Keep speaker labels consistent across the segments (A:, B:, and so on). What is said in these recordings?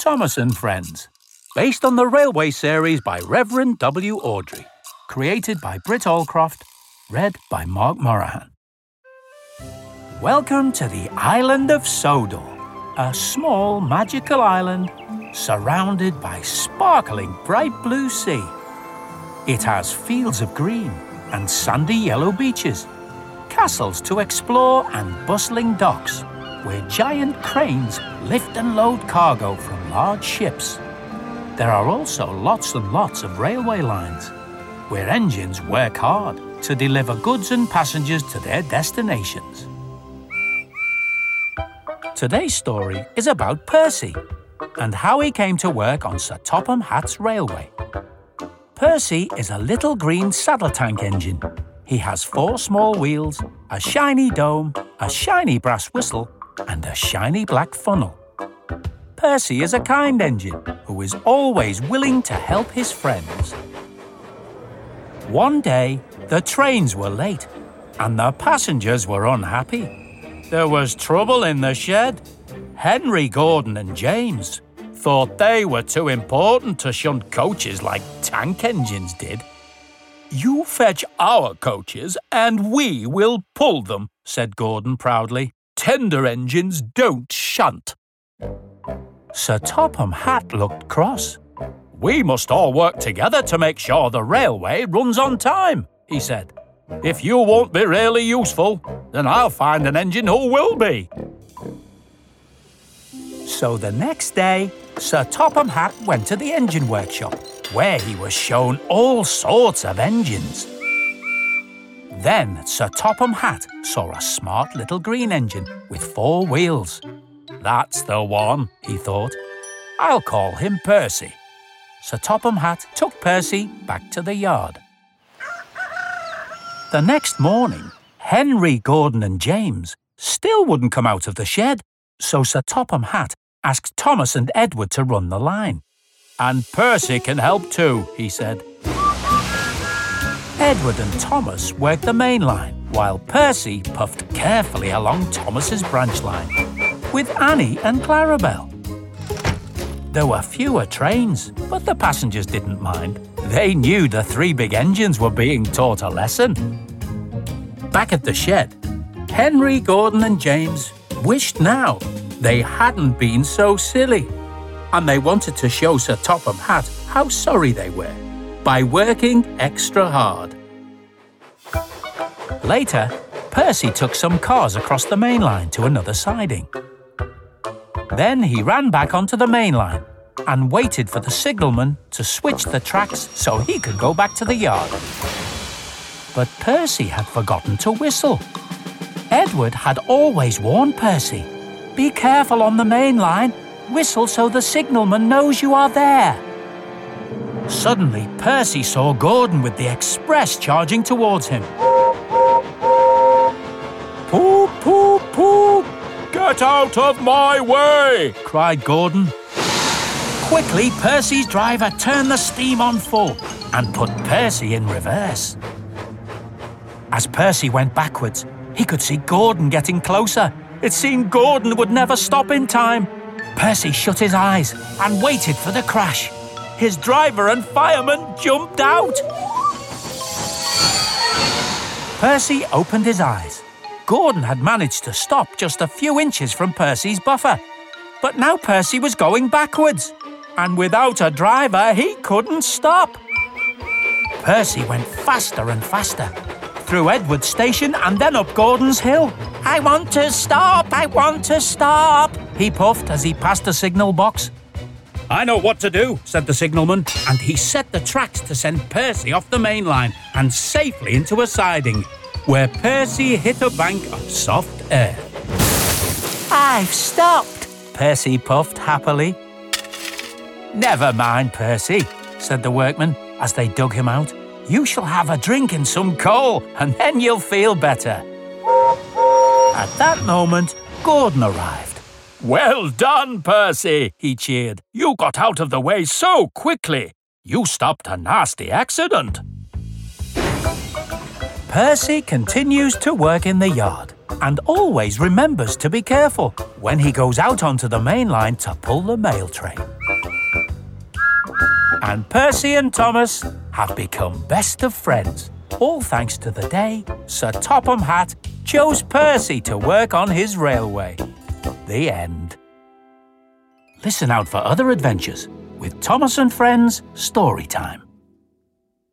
A: Thomas and Friends, based on the railway series by Reverend W. Awdry, created by Britt Allcroft, read by Mark Moraghan. Welcome to the island of Sodor, a small magical island surrounded by sparkling bright blue sea. It has fields of green and sandy yellow beaches, castles to explore and bustling docks where giant cranes lift and load cargo from large ships. There are also lots and lots of railway lines where engines work hard to deliver goods and passengers to their destinations. Today's story is about Percy and how he came to work on Sir Topham Hatt's railway. Percy is a little green saddle tank engine. He has four small wheels, a shiny dome, a shiny brass whistle, and a shiny black funnel. Percy is a kind engine who is always willing to help his friends. One day, the trains were late and the passengers were unhappy. There was trouble in the shed. Henry Gordon and James thought they were too important to shunt coaches like tank engines did. You fetch our coaches and we will pull them, said Gordon proudly. Tender engines don't shunt. Sir Topham Hatt looked cross. We must all work together to make sure the railway runs on time, he said. If you won't be really useful, then I'll find an engine who will be. So the next day, Sir Topham Hatt went to the engine workshop, where he was shown all sorts of engines. Then Sir Topham Hatt saw a smart little green engine with four wheels. That's the one, he thought. I'll call him Percy. Sir Topham Hatt took Percy back to the yard. The next morning, Henry, Gordon, and James still wouldn't come out of the shed, so Sir Topham Hatt asked Thomas and Edward to run the line. And Percy can help too, he said. Edward and Thomas worked the main line, while Percy puffed carefully along Thomas's branch line, with Annie and Clarabel. There were fewer trains, but the passengers didn't mind. They knew the three big engines were being taught a lesson. Back at the shed, Henry, Gordon, and James wished now they hadn't been so silly. And they wanted to show Sir Topham Hatt how sorry they were by working extra hard. Later, Percy took some cars across the main line to another siding. Then he ran back onto the main line and waited for the signalman to switch the tracks so he could go back to the yard. But Percy had forgotten to whistle. Edward had always warned Percy Be careful on the main line. Whistle so the signalman knows you are there. Suddenly, Percy saw Gordon with the express charging towards him. Get out of my way! cried Gordon. Quickly, Percy's driver turned the steam on full and put Percy in reverse. As Percy went backwards, he could see Gordon getting closer. It seemed Gordon would never stop in time. Percy shut his eyes and waited for the crash. His driver and fireman jumped out. Percy opened his eyes. Gordon had managed to stop just a few inches from Percy's buffer. But now Percy was going backwards and without a driver, he couldn't stop. Percy went faster and faster, through Edward's Station and then up Gordon's Hill. I want to stop, I want to stop, he puffed as he passed the signal box. I know what to do, said the signalman, and he set the tracks to send Percy off the main line and safely into a siding, where Percy hit a bank of soft air. I've stopped, Percy puffed happily. Never mind, Percy, said the workman as they dug him out. You shall have a drink and some coal, and then you'll feel better. At that moment, Gordon arrived. Well done, Percy, he cheered. You got out of the way so quickly. You stopped a nasty accident. Percy continues to work in the yard and always remembers to be careful when he goes out onto the main line to pull the mail train. And Percy and Thomas have become best of friends, all thanks to the day Sir Topham Hatt chose Percy to work on his railway. The end. Listen out for other adventures with Thomas and Friends Story Time.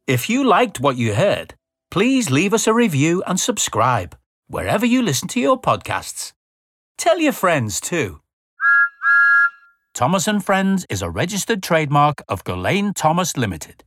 A: If you liked what you heard, please leave us a review and subscribe wherever you listen to your podcasts. Tell your friends too. Thomas and Friends is a registered trademark of Gullane Thomas Limited.